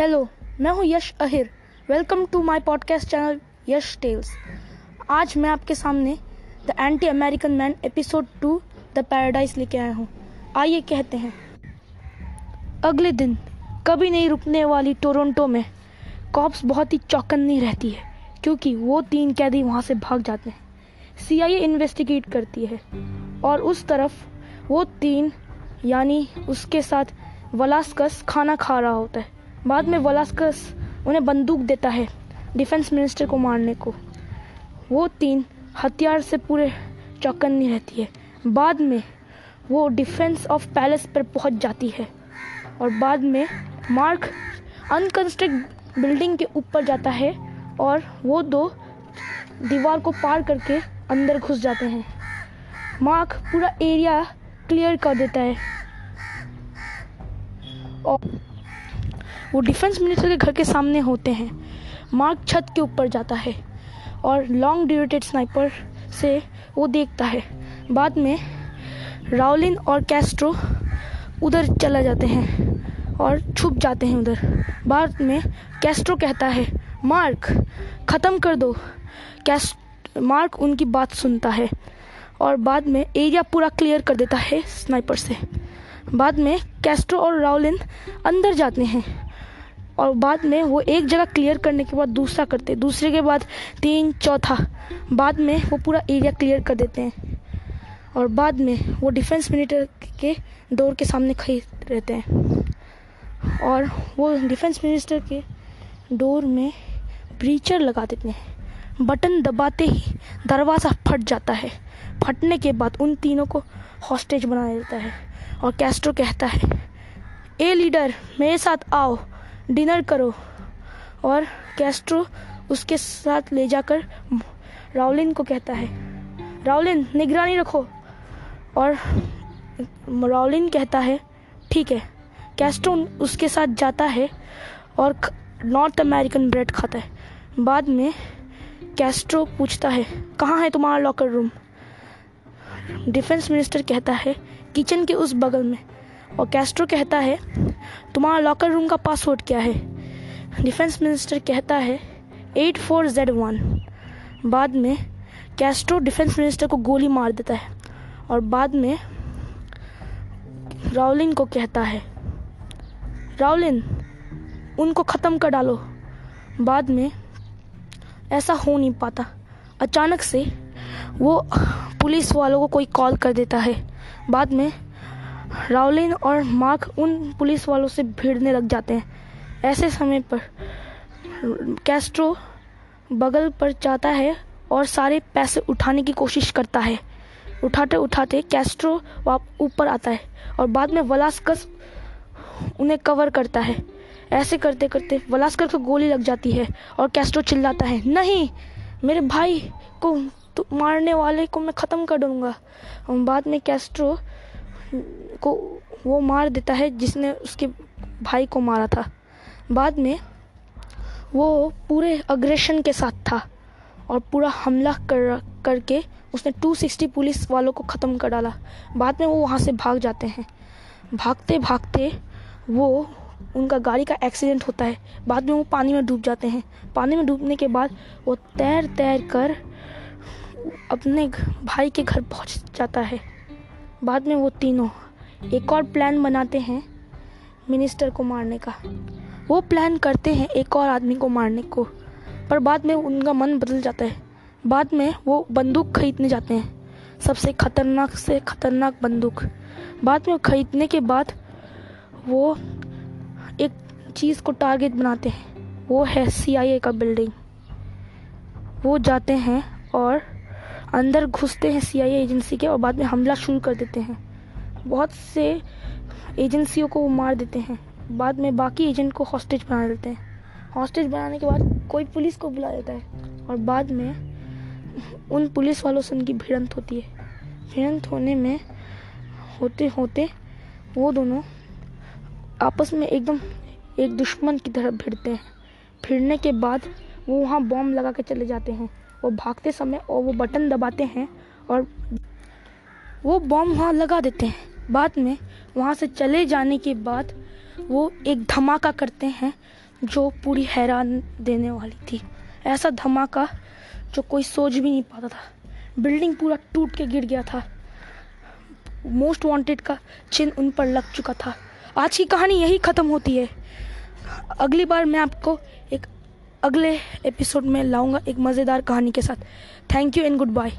Hello मैं हूँ Yash Ahir. Welcome to my podcast channel Yash tells आज मैं आपके सामने the anti American man episode two the paradise लेके आया हूँ। आइए कहते हैं। अगले दिन, कभी नहीं रुकने वाली टोरंटो में कॉप्स बहुत ही चौकन्नी रहती है, क्योंकि वो तीन कैदी वहाँ से भाग जाते हैं। सीआईए इन्वेस्टिगेट करती है, और उस तरफ़ वो तीन, यानी उसके साथ वलास्कस खाना खा रहा होता है। बाद में वलास्कस उन्हें बंदूक देता है, डिफेंस मिनिस्टर को मारने को। वो तीन हथियार से पूरे चौकन्नी रहती है। बाद में वो डिफेंस ऑफ़ पैलेस पर पहुँच जाती है और बाद में मार्क अनकंस्ट्रक्ट बिल्डिंग के ऊपर जाता है और वो दो दीवार को पार करके अंदर घुस जाते हैं। मार्क पूरा एरिया क्लियर कर देता है। और वो डिफेंस मिनिस्टर के घर के सामने होते हैं। मार्क छत के ऊपर जाता है और लॉन्ग ड्यूरेटेड स्नाइपर से वो देखता है। बाद में राउलिन और कैस्ट्रो उधर चला जाते हैं और छुप जाते हैं उधर। बाद में कैस्ट्रो कहता है मार्क ख़त्म कर दो। कैस्ट मार्क उनकी बात सुनता है और बाद में एरिया पूरा क्लियर कर देता है स्नाइपर से। बाद में कैस्ट्रो और राउलिन अंदर जाते हैं। और बाद में वो एक जगह क्लियर करने के बाद दूसरा करते हैं। दूसरे के बाद तीन, चौथा। बाद में वो पूरा एरिया क्लियर कर देते हैं। और बाद में वो डिफेंस मिनिस्टर के डोर के सामने खड़े रहते हैं। और वो डिफेंस मिनिस्टर के डोर में ब्रीचर लगा देते हैं। बटन दबाते ही दरवाज़ा फट जाता है। फटने के बाद उन तीनों को हॉस्टेज बना देता है। और कैस्ट्रो कहता है, ए लीडर, मेरे साथ आओ, डिनर करो। और कैस्ट्रो उसके साथ ले जाकर राउलिन को कहता है राउलिन निगरानी रखो। और राउलिन कहता है, ठीक है। कैस्ट्रो उसके साथ जाता है और नॉर्थ अमेरिकन ब्रेड खाता है। बाद में कैस्ट्रो पूछता है, कहाँ है तुम्हारा लॉकर रूम? डिफेंस मिनिस्टर कहता है, किचन के उस बगल में। और कैस्ट्रो कहता है, तुम्हारा लॉकर रूम का पासवर्ड क्या है? डिफेंस मिनिस्टर कहता है, एट फोर जेड वन। बाद में, कैस्ट्रो डिफेंस मिनिस्टर को गोली मार देता है। और बाद में राउलिन को कहता है राउलिन उनको ख़त्म कर डालो। बाद में, ऐसा हो नहीं पाता। अचानक से, वो पुलिस वालों को कोई कॉल कर देता है। बाद में राउलिन और मार्क उन पुलिस वालों से भिड़ने लग जाते हैं। ऐसे समय पर कैस्ट्रो बगल पर जाता है और सारे पैसे उठाने की कोशिश करता है। उठाते उठाते कैस्ट्रो वाप ऊपर आता है और बाद में वलास्कस उन्हें कवर करता है। ऐसे करते करते वलास्कर को गोली लग जाती है और कैस्ट्रो चिल्लाता है, नहीं, मेरे भाई को तो मारने वाले को मैं ख़त्म कर दूँगा। बाद में कैस्ट्रो को वो मार देता है जिसने उसके भाई को मारा था। बाद में वो पूरे अग्रेशन के साथ था और पूरा हमला कर, करके उसने 260 पुलिस वालों को ख़त्म कर डाला। बाद में वो वहाँ से भाग जाते हैं। भागते भागते वो उनका गाड़ी का एक्सीडेंट होता है। बाद में वो पानी में डूब जाते हैं। पानी में डूबने के बाद वो तैर तैर कर अपने भाई के घर पहुँच जाता है। बाद में वो तीनों एक और प्लान बनाते हैं मिनिस्टर को मारने का। वो प्लान करते हैं एक और आदमी को मारने को, पर बाद में उनका मन बदल जाता है। बाद में वो बंदूक खरीदने जाते हैं, सबसे खतरनाक से खतरनाक बंदूक। बाद में खरीदने के बाद वो एक चीज़ को टारगेट बनाते हैं, वो है सीआईए का बिल्डिंग वो जाते हैं और अंदर घुसते हैं सीआईए एजेंसी के और बाद में हमला शुरू कर देते हैं। बहुत से एजेंसियों को वो मार देते हैं। बाद में बाकी एजेंट को हॉस्टेज बना देते हैं। हॉस्टेज बनाने के बाद कोई पुलिस को बुला देता है और बाद में उन पुलिस वालों से उनकी भिड़ंत होती है। भिड़ंत होने में होते होते वो दोनों आपस में एकदम एक दुश्मन की तरह भिड़ते हैं। भिड़ने के बाद वो वहाँ बॉम्ब लगा के चले जाते हैं। वो भागते समय और वो बटन दबाते हैं और वो बॉम्ब वहाँ लगा देते हैं। बाद में वहाँ से चले जाने के बाद वो एक धमाका करते हैं जो पूरी हैरान देने वाली थी। ऐसा धमाका जो कोई सोच भी नहीं पाता था। बिल्डिंग पूरा टूट के गिर गया था। मोस्ट वांटेड का चिन्ह उन पर लग चुका था। आज की कहानी यही ख़त्म होती है। अगली बार मैं आपको एक अगले एपिसोड में लाऊँगा एक मज़ेदार कहानी के साथ। Thank you and goodbye